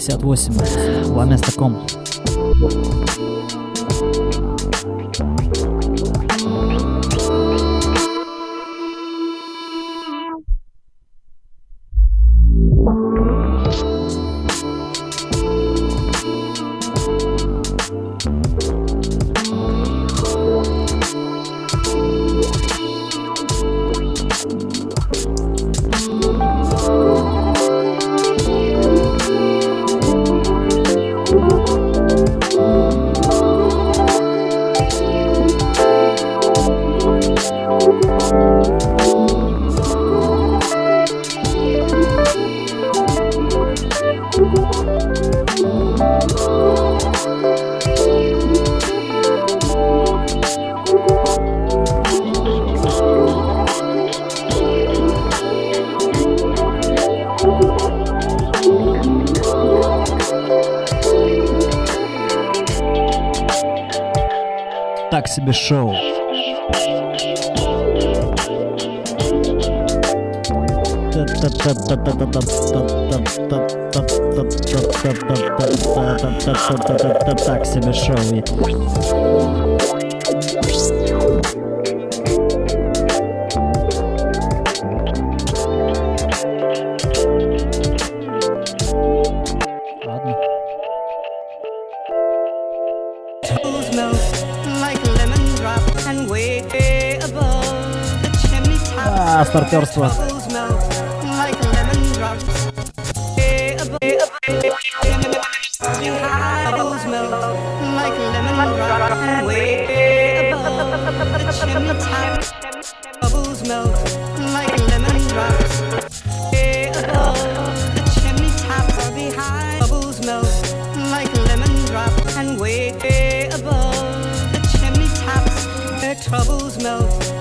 68. La Места Ком. так себе шоу. Так себе шоу. Way above the chimney top. Ah, старперство. troubles melt.